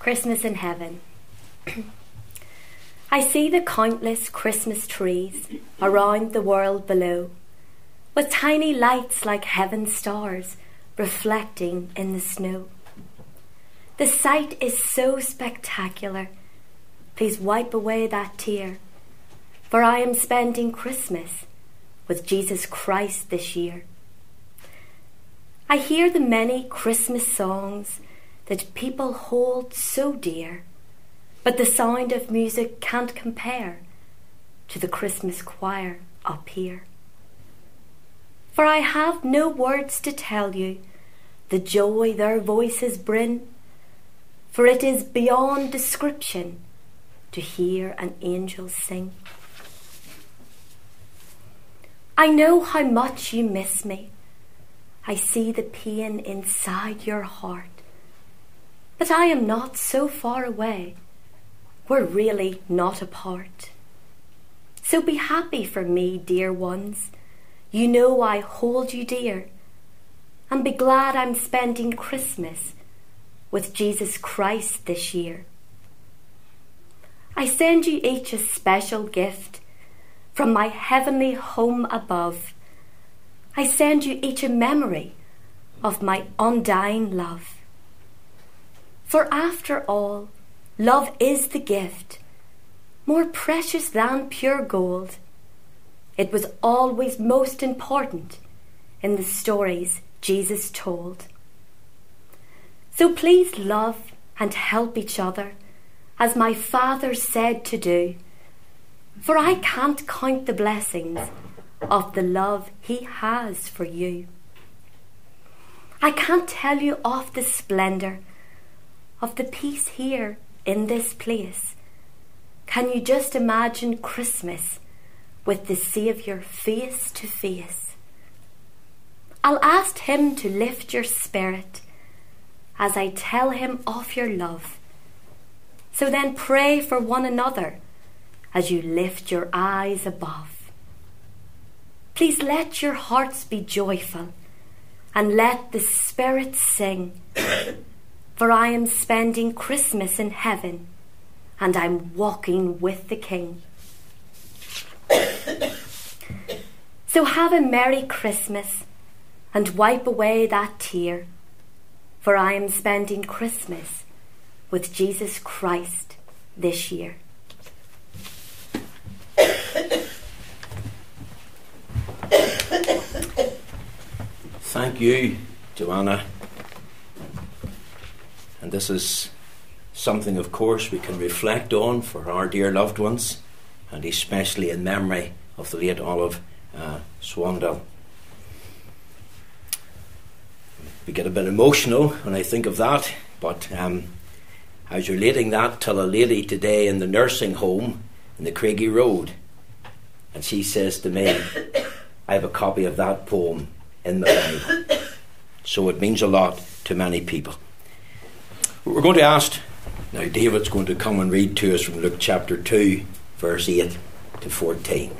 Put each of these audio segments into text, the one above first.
Christmas in Heaven. I see the countless Christmas trees around the world below, with tiny lights like heaven's stars reflecting in the snow. The sight is so spectacular. Please wipe away that tear, for I am spending Christmas with Jesus Christ this year. I hear the many Christmas songs that people hold so dear, but the sound of music can't compare to the Christmas choir up here. For I have no words to tell you the joy their voices bring, for it is beyond description to hear an angel sing. I know how much you miss me. I see the pain inside your heart. But I am not so far away. We're really not apart. So be happy for me, dear ones. You know I hold you dear. And be glad I'm spending Christmas with Jesus Christ this year. I send you each a special gift from my heavenly home above. I send you each a memory of my undying love. For after all, love is the gift, more precious than pure gold. It was always most important in the stories Jesus told. So please love and help each other as my Father said to do, for I can't count the blessings of the love He has for you. I can't tell you of the splendour of the peace here in this place. Can you just imagine Christmas with the Saviour face to face? I'll ask Him to lift your spirit as I tell Him of your love. So then pray for one another as you lift your eyes above. Please let your hearts be joyful and let the Spirit sing for I am spending Christmas in heaven and I'm walking with the King. so have a Merry Christmas and wipe away that tear, for I am spending Christmas with Jesus Christ this year. Thank you, Joanna. And this is something, of course, we can reflect on for our dear loved ones, and especially in memory of the late Olive uh, Swandell. We get a bit emotional when I think of that, but um, I was relating that to a lady today in the nursing home in the Craigie Road, and she says to me, I have a copy of that poem in the Bible. So it means a lot to many people. We're going to ask now, David's going to come and read to us from Luke chapter 2, verse 8 to 14.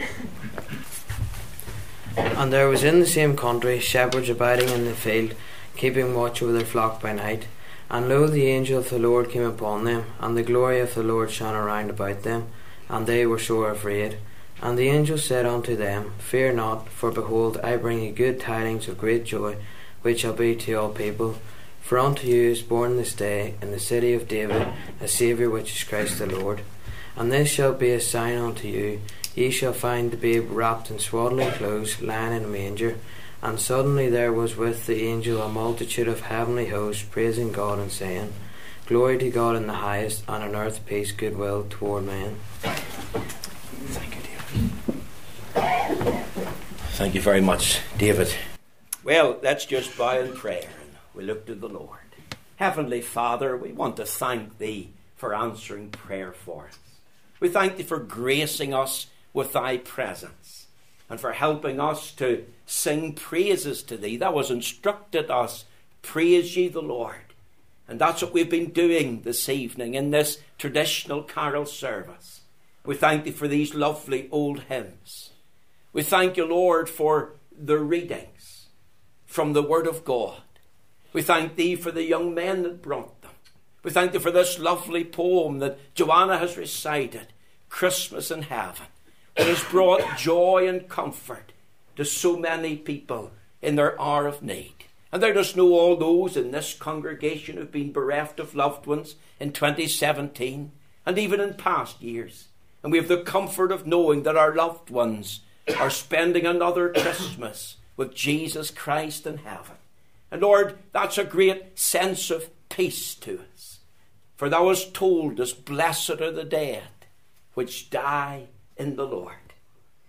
And there was in the same country shepherds abiding in the field, keeping watch over their flock by night. And lo, the angel of the Lord came upon them, and the glory of the Lord shone around about them, and they were sore afraid. And the angel said unto them, Fear not, for behold, I bring you good tidings of great joy, which shall be to all people. For unto you is born this day in the city of David a Saviour which is Christ the Lord. And this shall be a sign unto you ye shall find the babe wrapped in swaddling clothes, lying in a manger. And suddenly there was with the angel a multitude of heavenly hosts praising God and saying, Glory to God in the highest, and on earth peace, goodwill toward men. Thank you, David. Thank you very much, David. Well, let's just bow in prayer we look to the Lord. Heavenly Father, we want to thank Thee for answering prayer for us. We thank Thee for gracing us with Thy presence and for helping us to sing praises to Thee. That was instructed us. Praise ye the Lord. And that's what we've been doing this evening in this traditional carol service. We thank Thee for these lovely old hymns. We thank You, Lord, for the readings from the Word of God. We thank Thee for the young men that brought them. We thank Thee for this lovely poem that Joanna has recited, Christmas in Heaven. It has brought joy and comfort to so many people in their hour of need. And thou dost know all those in this congregation who've been bereft of loved ones in 2017 and even in past years. And we have the comfort of knowing that our loved ones are spending another Christmas with Jesus Christ in heaven. And Lord, that's a great sense of peace to us. For thou hast told us, Blessed are the dead which die in the Lord.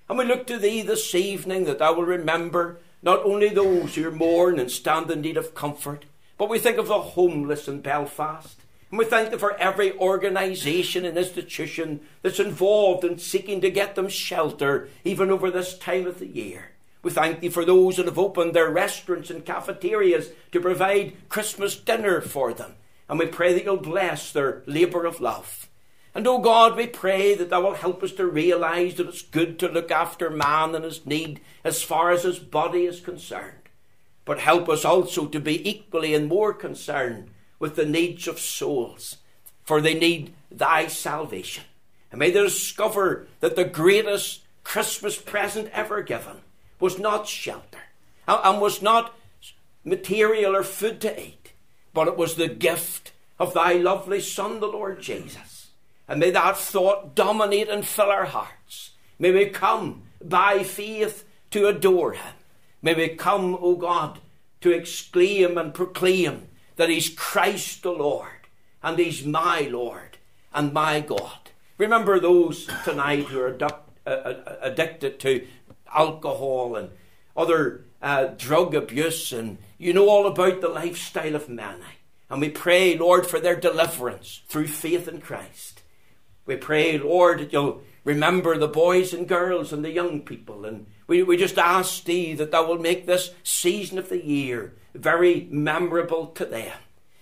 And we look to thee this evening that thou will remember not only those who mourn and stand in need of comfort, but we think of the homeless in Belfast. And we thank thee for every organisation and institution that's involved in seeking to get them shelter, even over this time of the year. We thank thee for those that have opened their restaurants and cafeterias to provide Christmas dinner for them. And we pray that you'll bless their labour of love. And, O oh God, we pray that thou will help us to realise that it's good to look after man and his need as far as his body is concerned. But help us also to be equally and more concerned with the needs of souls, for they need thy salvation. And may they discover that the greatest Christmas present ever given was not shelter and was not material or food to eat, but it was the gift of thy lovely Son, the Lord Jesus. And may that thought dominate and fill our hearts. May we come by faith to adore Him. May we come, O God, to exclaim and proclaim that He's Christ the Lord, and He's my Lord and my God. Remember those tonight who are uh, uh, addicted to alcohol and other uh, drug abuse, and you know all about the lifestyle of many. And we pray, Lord, for their deliverance through faith in Christ. We pray, Lord, that you'll remember the boys and girls and the young people. And we, we just ask thee that thou will make this season of the year very memorable to them.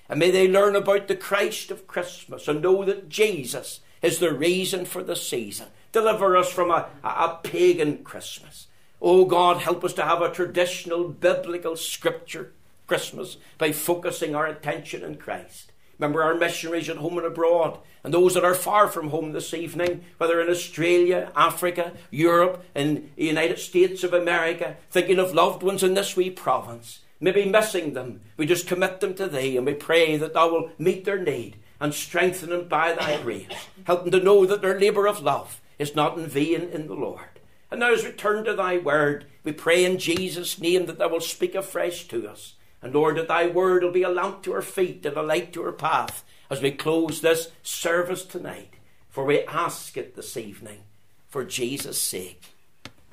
And may they learn about the Christ of Christmas and know that Jesus is the reason for the season. Deliver us from a, a, a pagan Christmas. Oh God, help us to have a traditional biblical scripture Christmas by focusing our attention in Christ. Remember our missionaries at home and abroad, and those that are far from home this evening, whether in Australia, Africa, Europe, in the United States of America, thinking of loved ones in this wee province, maybe missing them. We just commit them to Thee, and we pray that Thou will meet their need and strengthen them by Thy grace. Help them to know that their labour of love is not in vain in the Lord. And now, as we turn to Thy word, we pray in Jesus' name that Thou will speak afresh to us and Lord, that thy word will be a lamp to our feet and a light to our path as we close this service tonight. For we ask it this evening for Jesus' sake.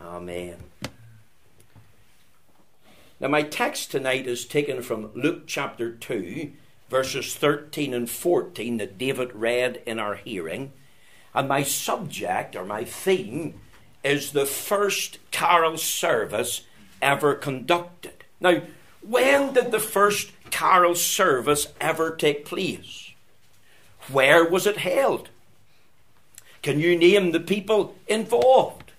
Amen. Now, my text tonight is taken from Luke chapter 2, verses 13 and 14 that David read in our hearing. And my subject or my theme is the first carol service ever conducted. Now, when did the first carol service ever take place? Where was it held? Can you name the people involved?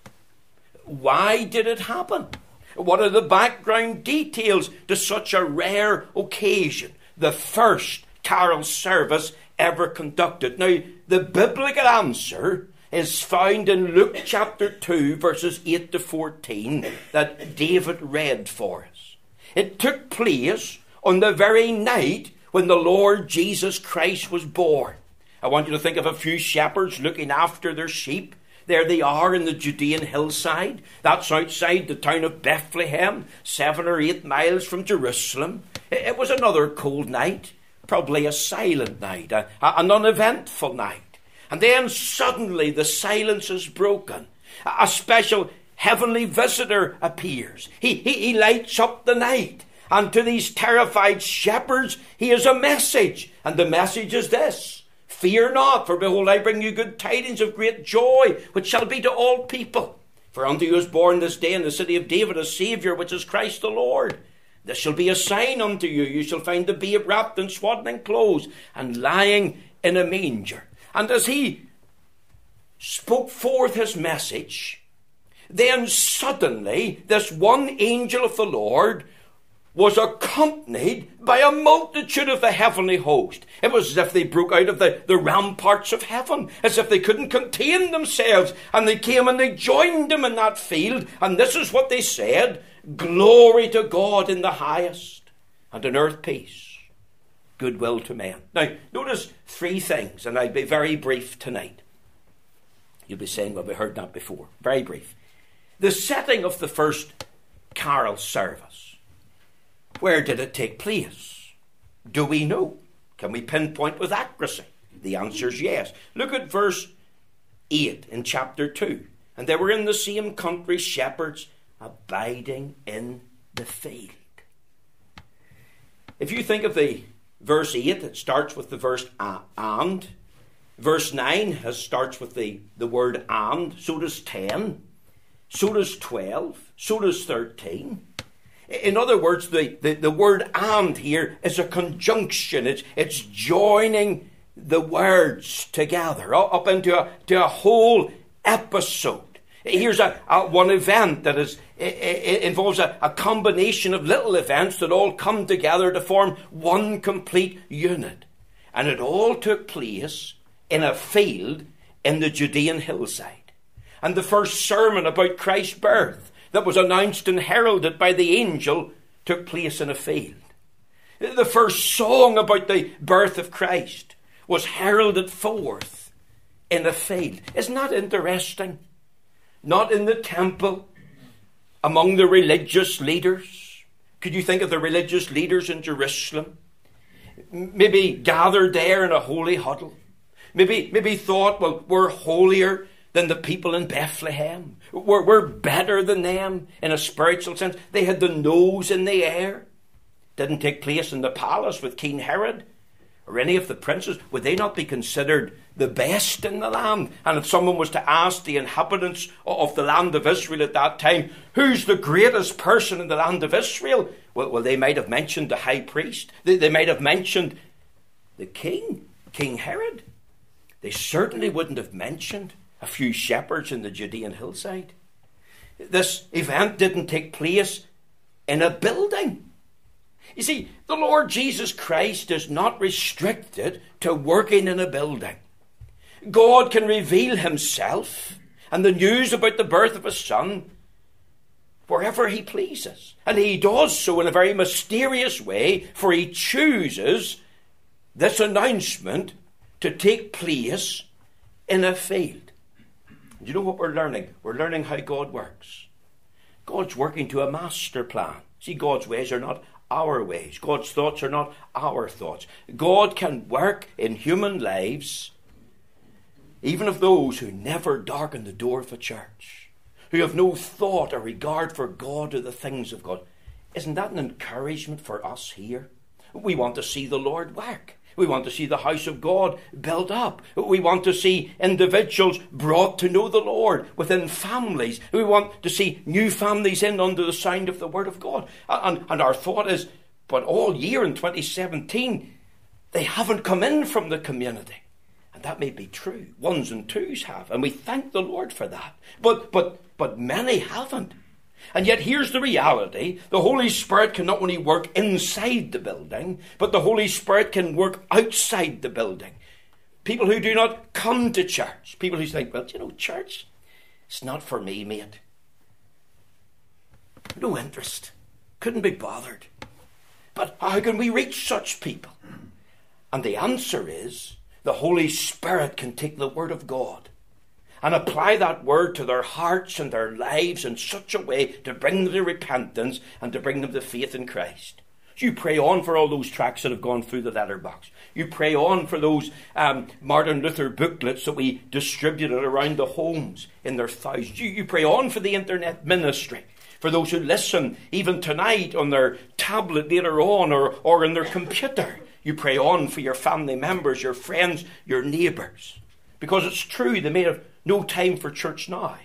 Why did it happen? What are the background details to such a rare occasion? The first carol service ever conducted. Now, the biblical answer is found in Luke chapter 2, verses 8 to 14, that David read for us. It took place on the very night when the Lord Jesus Christ was born. I want you to think of a few shepherds looking after their sheep. There they are in the Judean hillside. That's outside the town of Bethlehem, seven or eight miles from Jerusalem. It was another cold night, probably a silent night, a, an uneventful night. And then suddenly the silence is broken. A special heavenly visitor appears. He, he, he lights up the night. And to these terrified shepherds, he has a message. And the message is this Fear not, for behold, I bring you good tidings of great joy, which shall be to all people. For unto you is born this day in the city of David a Saviour, which is Christ the Lord. This shall be a sign unto you. You shall find the babe wrapped in swaddling clothes and lying in a manger. And as he spoke forth his message, then suddenly, this one angel of the Lord was accompanied by a multitude of the heavenly host. It was as if they broke out of the, the ramparts of heaven, as if they couldn't contain themselves, and they came and they joined him in that field, and this is what they said Glory to God in the highest, and on earth peace, goodwill to men. Now, notice three things, and I'll be very brief tonight. You'll be saying, well, we heard that before. Very brief. The setting of the first carol service where did it take place? Do we know? Can we pinpoint with accuracy? The answer is yes. Look at verse 8 in chapter 2. And they were in the same country, shepherds abiding in the field. If you think of the verse 8, it starts with the verse and. Verse 9 has, starts with the, the word and. So does 10. So does 12. So does 13. In other words, the, the, the word and here is a conjunction. It's, it's joining the words together up into a, to a whole episode. Here's a, a one event that is, it, involves a, a combination of little events that all come together to form one complete unit. And it all took place in a field in the Judean hillside. And the first sermon about Christ's birth that was announced and heralded by the angel took place in a field. The first song about the birth of Christ was heralded forth in a field. Isn't that interesting? Not in the temple, among the religious leaders. Could you think of the religious leaders in Jerusalem? Maybe gathered there in a holy huddle. Maybe, maybe thought, well, we're holier than the people in Bethlehem. We're, we're better than them in a spiritual sense. They had the nose in the air. Didn't take place in the palace with King Herod or any of the princes. Would they not be considered the best in the land? And if someone was to ask the inhabitants of the land of Israel at that time, who's the greatest person in the land of Israel? Well, well they might have mentioned the high priest. They, they might have mentioned the king, King Herod. They certainly wouldn't have mentioned a few shepherds in the Judean hillside. This event didn't take place in a building. You see, the Lord Jesus Christ is not restricted to working in a building. God can reveal himself and the news about the birth of his son wherever he pleases. And he does so in a very mysterious way, for he chooses this announcement to take place in a field. Do you know what we're learning? We're learning how God works. God's working to a master plan. See, God's ways are not our ways. God's thoughts are not our thoughts. God can work in human lives, even of those who never darken the door of a church, who have no thought or regard for God or the things of God. Isn't that an encouragement for us here? We want to see the Lord work. We want to see the house of God built up. We want to see individuals brought to know the Lord within families. We want to see new families in under the sound of the Word of God. And, and our thought is, but all year in 2017, they haven't come in from the community. That may be true. Ones and twos have. And we thank the Lord for that. But, but, but many haven't. And yet, here's the reality the Holy Spirit can not only work inside the building, but the Holy Spirit can work outside the building. People who do not come to church, people who think, well, you know, church, it's not for me, mate. No interest. Couldn't be bothered. But how can we reach such people? And the answer is the Holy Spirit can take the Word of God and apply that word to their hearts and their lives in such a way to bring them to repentance and to bring them to faith in Christ. You pray on for all those tracts that have gone through the letterbox. You pray on for those um, Martin Luther booklets that we distributed around the homes in their thousands. You, you pray on for the internet ministry for those who listen even tonight on their tablet later on or, or in their computer. You pray on for your family members, your friends, your neighbours. Because it's true, they may have no time for church now.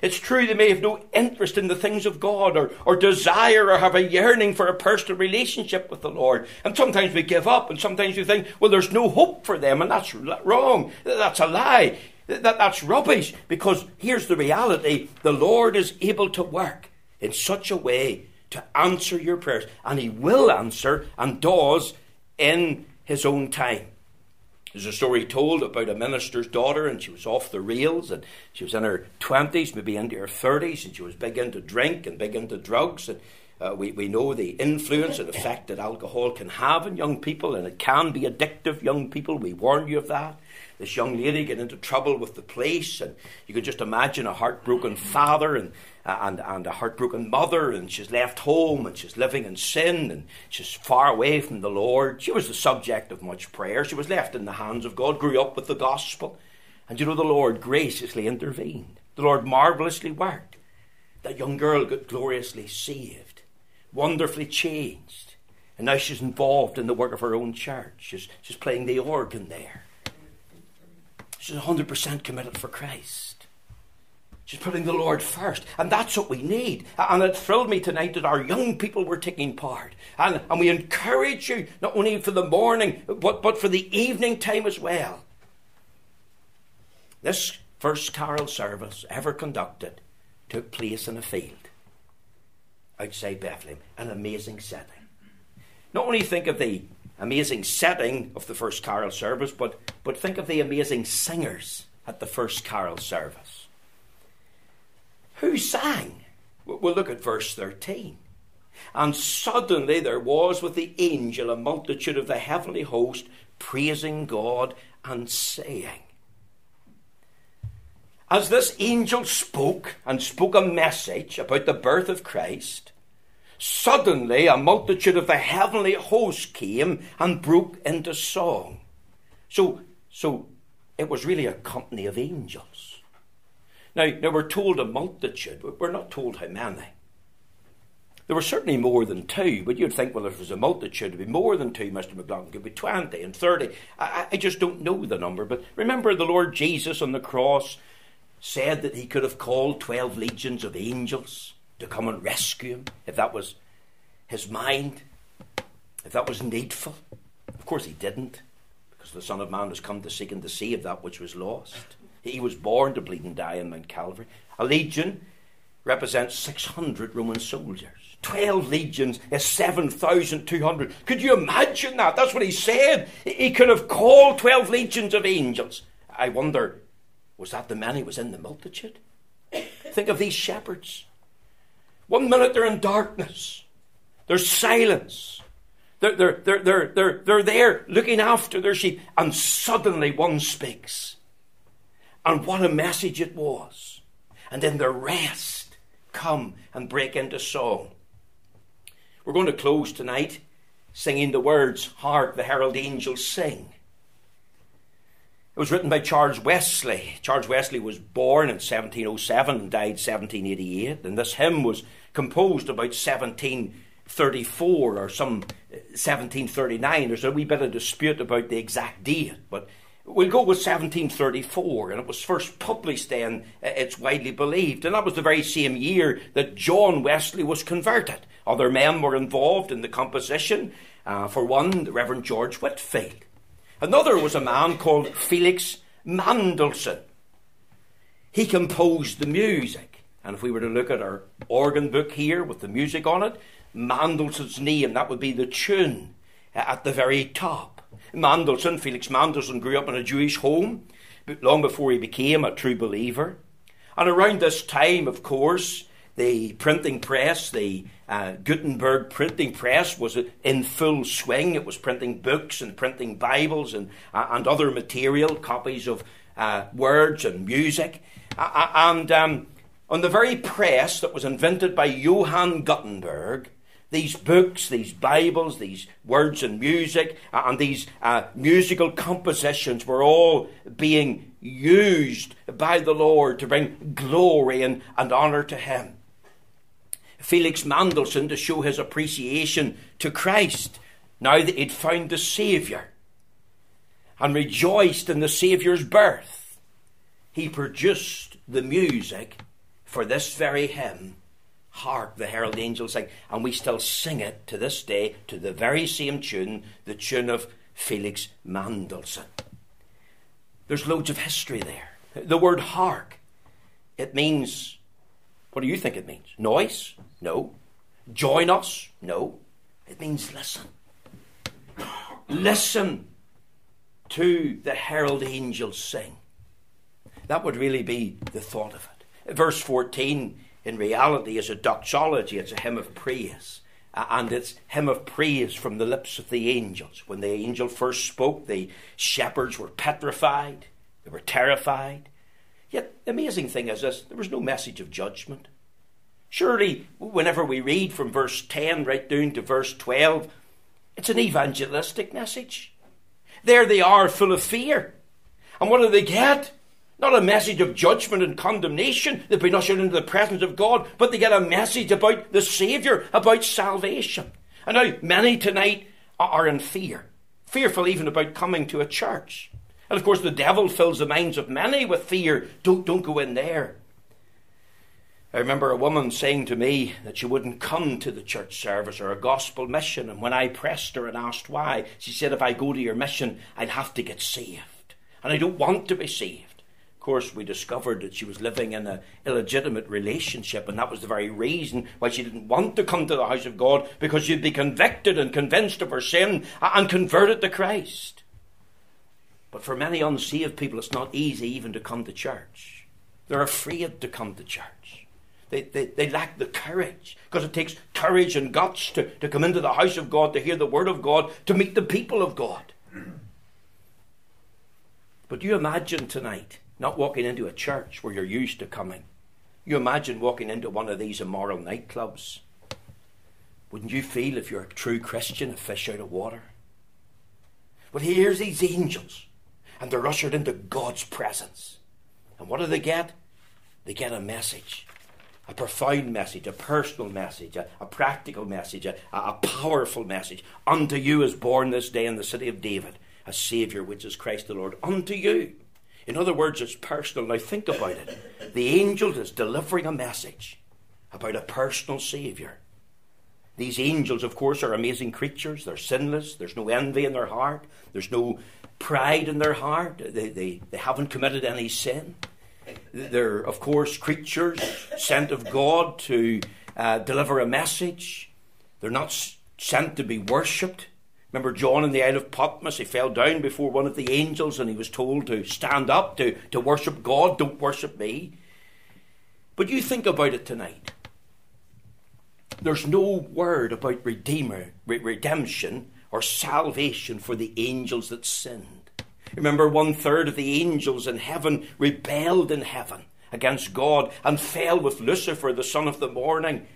It's true they may have no interest in the things of God or, or desire or have a yearning for a personal relationship with the Lord. And sometimes we give up and sometimes we think, well, there's no hope for them. And that's wrong. That's a lie. That, that's rubbish. Because here's the reality the Lord is able to work in such a way to answer your prayers. And He will answer and does in His own time. There's a story told about a minister's daughter, and she was off the rails, and she was in her 20s, maybe into her 30s, and she was big into drink and big into drugs. And uh, we, we know the influence and effect that alcohol can have on young people, and it can be addictive, young people. We warn you of that this young lady get into trouble with the police, and you can just imagine a heartbroken father and, Uh, and, and a heartbroken mother, and she's left home and she's living in sin and she's far away from the Lord. She was the subject of much prayer. She was left in the hands of God, grew up with the gospel. And you know, the Lord graciously intervened. The Lord marvelously worked. That young girl got gloriously saved, wonderfully changed. And now she's involved in the work of her own church. She's, she's playing the organ there. She's 100% committed for Christ. She's putting the Lord first. And that's what we need. And it thrilled me tonight that our young people were taking part. And, and we encourage you, not only for the morning, but, but for the evening time as well. This first carol service ever conducted took place in a field outside Bethlehem, an amazing setting. Not only think of the amazing setting of the first carol service, but, but think of the amazing singers at the first carol service. Who sang? We'll look at verse 13. And suddenly there was with the angel a multitude of the heavenly host praising God and saying. As this angel spoke and spoke a message about the birth of Christ, Suddenly, a multitude of the heavenly host came and broke into song. So, so it was really a company of angels. Now, now we're told a multitude, but we're not told how many. There were certainly more than two, but you'd think, well, if it was a multitude, it'd be more than two, Mr. McLaughlin. It could be 20 and 30. I, I just don't know the number. But remember, the Lord Jesus on the cross said that he could have called 12 legions of angels to come and rescue him, if that was his mind, if that was needful. Of course, he didn't, because the Son of Man has come to seek and to save that which was lost. He was born to bleed and die on Mount Calvary. A legion represents 600 Roman soldiers. 12 legions is 7,200. Could you imagine that? That's what he said. He could have called 12 legions of angels. I wonder, was that the many was in the multitude? Think of these shepherds. One minute they're in darkness, there's silence. They're, they're, they're, they're, they're, they're there looking after their sheep, and suddenly one speaks. And what a message it was. And then the rest come and break into song. We're going to close tonight singing the words, Hark the herald angels sing. It was written by Charles Wesley. Charles Wesley was born in 1707 and died 1788, and this hymn was composed about 1734 or some 1739. There's a wee bit of dispute about the exact date, but we'll go with 1734, and it was first published then, it's widely believed, and that was the very same year that John Wesley was converted. Other men were involved in the composition. Uh, for one, the Reverend George Whitefield. Another was a man called Felix Mendelssohn. He composed the music. And if we were to look at our organ book here with the music on it, Mendelssohn's name, that would be the tune at the very top. Mendelssohn, Felix Mendelssohn, grew up in a Jewish home long before he became a true believer. And around this time, of course, the printing press, the uh, Gutenberg printing press, was in full swing. It was printing books and printing Bibles and, uh, and other material, copies of uh, words and music. and um, on the very press that was invented by Johann Gutenberg, these books, these Bibles, these words and music, uh, and these uh, musical compositions were all being used by the Lord to bring glory and, and honour to Him. Felix Mendelssohn to show his appreciation to Christ now that he'd found the Saviour and rejoiced in the Saviour's birth. He produced the music for this very hymn. Hark, the herald angels sing. And we still sing it to this day to the very same tune, the tune of Felix Mendelssohn. There's loads of history there. The word hark, it means what do you think it means? Noise? No. Join us? No. It means listen. Listen to the herald angels sing. That would really be the thought of it. Verse 14, in reality, is a doxology, it's a hymn of praise. And it's hymn of praise from the lips of the angels. When the angel first spoke, the shepherds were petrified, they were terrified. Yet the amazing thing is this there was no message of judgment. Surely, whenever we read from verse 10 right down to verse 12, it's an evangelistic message. There they are, full of fear. And what do they get? Not a message of judgment and condemnation. They've been ushered into the presence of God, but they get a message about the Saviour, about salvation. And now, many tonight are in fear, fearful even about coming to a church. And of course, the devil fills the minds of many with fear. Don't, don't go in there. I remember a woman saying to me that she wouldn't come to the church service or a gospel mission, and when I pressed her and asked why, she said, If I go to your mission, I'd have to get saved. And I don't want to be saved. Course, we discovered that she was living in an illegitimate relationship, and that was the very reason why she didn't want to come to the house of God, because she'd be convicted and convinced of her sin and converted to Christ. But for many unsaved people, it's not easy even to come to church. They're afraid to come to church. They, they, they lack the courage because it takes courage and guts to, to come into the house of God, to hear the word of God, to meet the people of God. But you imagine tonight not walking into a church where you're used to coming. You imagine walking into one of these immoral nightclubs. Wouldn't you feel, if you're a true Christian, a fish out of water? Well, here's these angels, and they're ushered into God's presence. And what do they get? They get a message a profound message, a personal message, a, a practical message, a, a powerful message. Unto you is born this day in the city of David a Saviour, which is Christ the Lord. Unto you. In other words, it's personal. Now think about it. The angel is delivering a message about a personal Saviour. These angels, of course, are amazing creatures. They're sinless. There's no envy in their heart. There's no pride in their heart. They, they, they haven't committed any sin. They're, of course, creatures sent of God to uh, deliver a message. They're not sent to be worshipped. Remember John in the Isle of Patmos? He fell down before one of the angels and he was told to stand up to, to worship God, don't worship me. But you think about it tonight. There's no word about redeemer, redemption, or salvation for the angels that sinned. Remember, one third of the angels in heaven rebelled in heaven against God and fell with Lucifer, the son of the morning.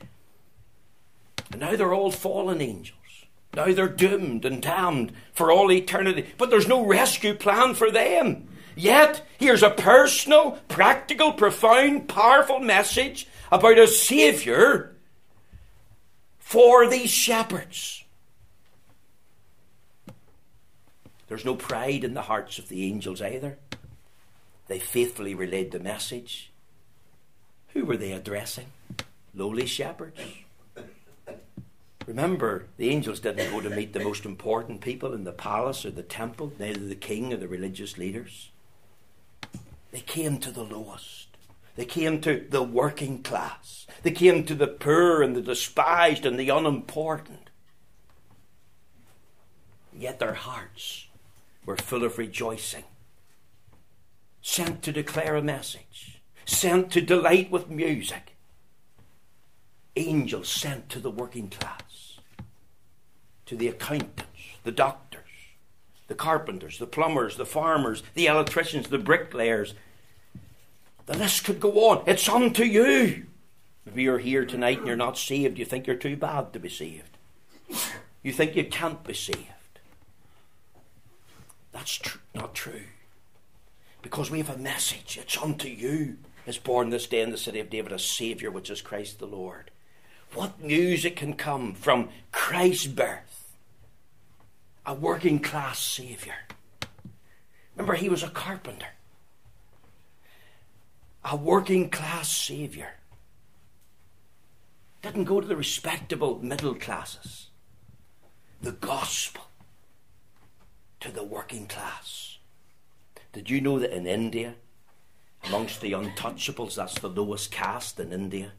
And now they're all fallen angels. Now they're doomed and damned for all eternity. But there's no rescue plan for them. Yet, here's a personal, practical, profound, powerful message about a Saviour for these shepherds. There's no pride in the hearts of the angels either. They faithfully relayed the message. Who were they addressing? Lowly shepherds. Remember, the angels didn't go to meet the most important people in the palace or the temple, neither the king or the religious leaders. They came to the lowest. They came to the working class. They came to the poor and the despised and the unimportant. Yet their hearts were full of rejoicing, sent to declare a message, sent to delight with music, angels sent to the working class, to the accountants, the doctors, the carpenters, the plumbers, the farmers, the electricians, the bricklayers. The list could go on. It's unto you. If you're here tonight and you're not saved, you think you're too bad to be saved. You think you can't be saved. That's tr- not true. Because we have a message. It's unto you is born this day in the city of David a Saviour, which is Christ the Lord. What music can come from Christ's birth? A working class Saviour. Remember, he was a carpenter. A working class Saviour. Didn't go to the respectable middle classes. The gospel to the working class. Did you know that in India, amongst the untouchables, that's the lowest caste in India,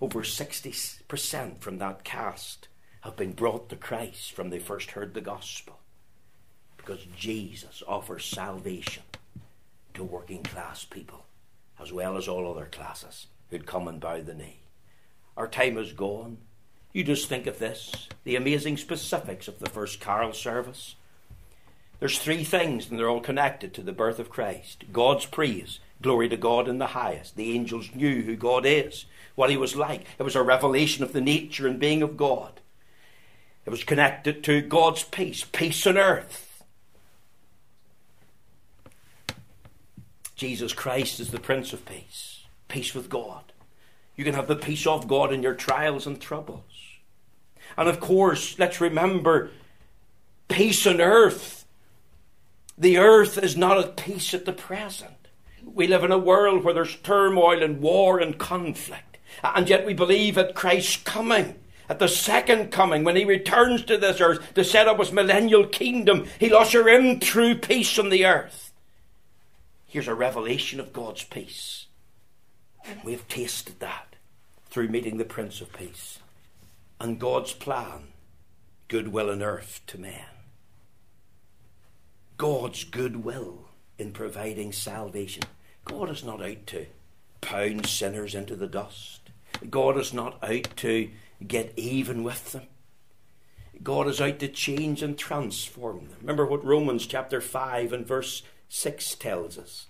over 60% from that caste have been brought to Christ from they first heard the gospel. Because Jesus offers salvation to working class people as well as all other classes who'd come and bow the knee. Our time is gone. You just think of this the amazing specifics of the first carol service. There's three things, and they're all connected to the birth of Christ God's praise, glory to God in the highest. The angels knew who God is, what he was like. It was a revelation of the nature and being of God. It was connected to God's peace, peace on earth. Jesus Christ is the Prince of Peace, peace with God. You can have the peace of God in your trials and troubles. And of course, let's remember peace on earth. The earth is not at peace at the present. We live in a world where there's turmoil and war and conflict. And yet we believe at Christ's coming, at the second coming, when he returns to this earth to set up his millennial kingdom, he'll usher in true peace on the earth. Here's a revelation of God's peace. We've tasted that through meeting the Prince of Peace and God's plan, goodwill on earth to man. God's goodwill in providing salvation. God is not out to pound sinners into the dust. God is not out to get even with them. God is out to change and transform them. Remember what Romans chapter 5 and verse 6 tells us.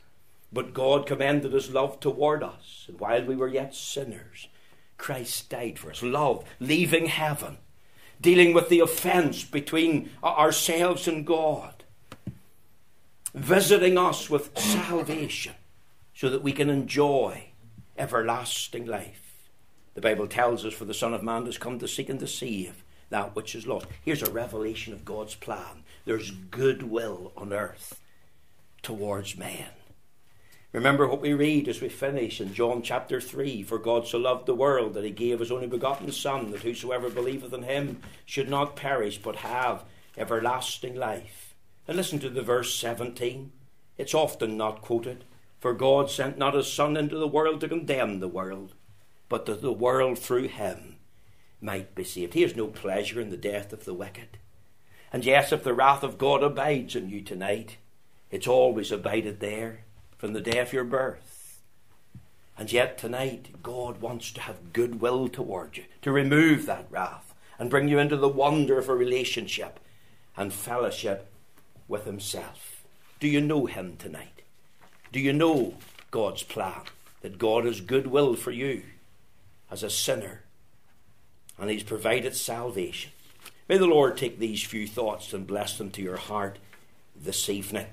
But God commended his love toward us, and while we were yet sinners, Christ died for us. Love, leaving heaven, dealing with the offense between ourselves and God, visiting us with salvation so that we can enjoy everlasting life. The Bible tells us, For the Son of Man has come to seek and to save that which is lost. Here's a revelation of God's plan. There's goodwill on earth towards men. Remember what we read as we finish in John chapter 3 For God so loved the world that he gave his only begotten Son, that whosoever believeth in him should not perish but have everlasting life. And listen to the verse 17. It's often not quoted. For God sent not his Son into the world to condemn the world, but that the world through him might be saved. He has no pleasure in the death of the wicked. And yes, if the wrath of God abides in you tonight, it's always abided there from the day of your birth. And yet tonight, God wants to have goodwill toward you, to remove that wrath and bring you into the wonder of a relationship and fellowship with Himself. Do you know Him tonight? Do you know God's plan? That God has goodwill for you as a sinner and He's provided salvation. May the Lord take these few thoughts and bless them to your heart this evening.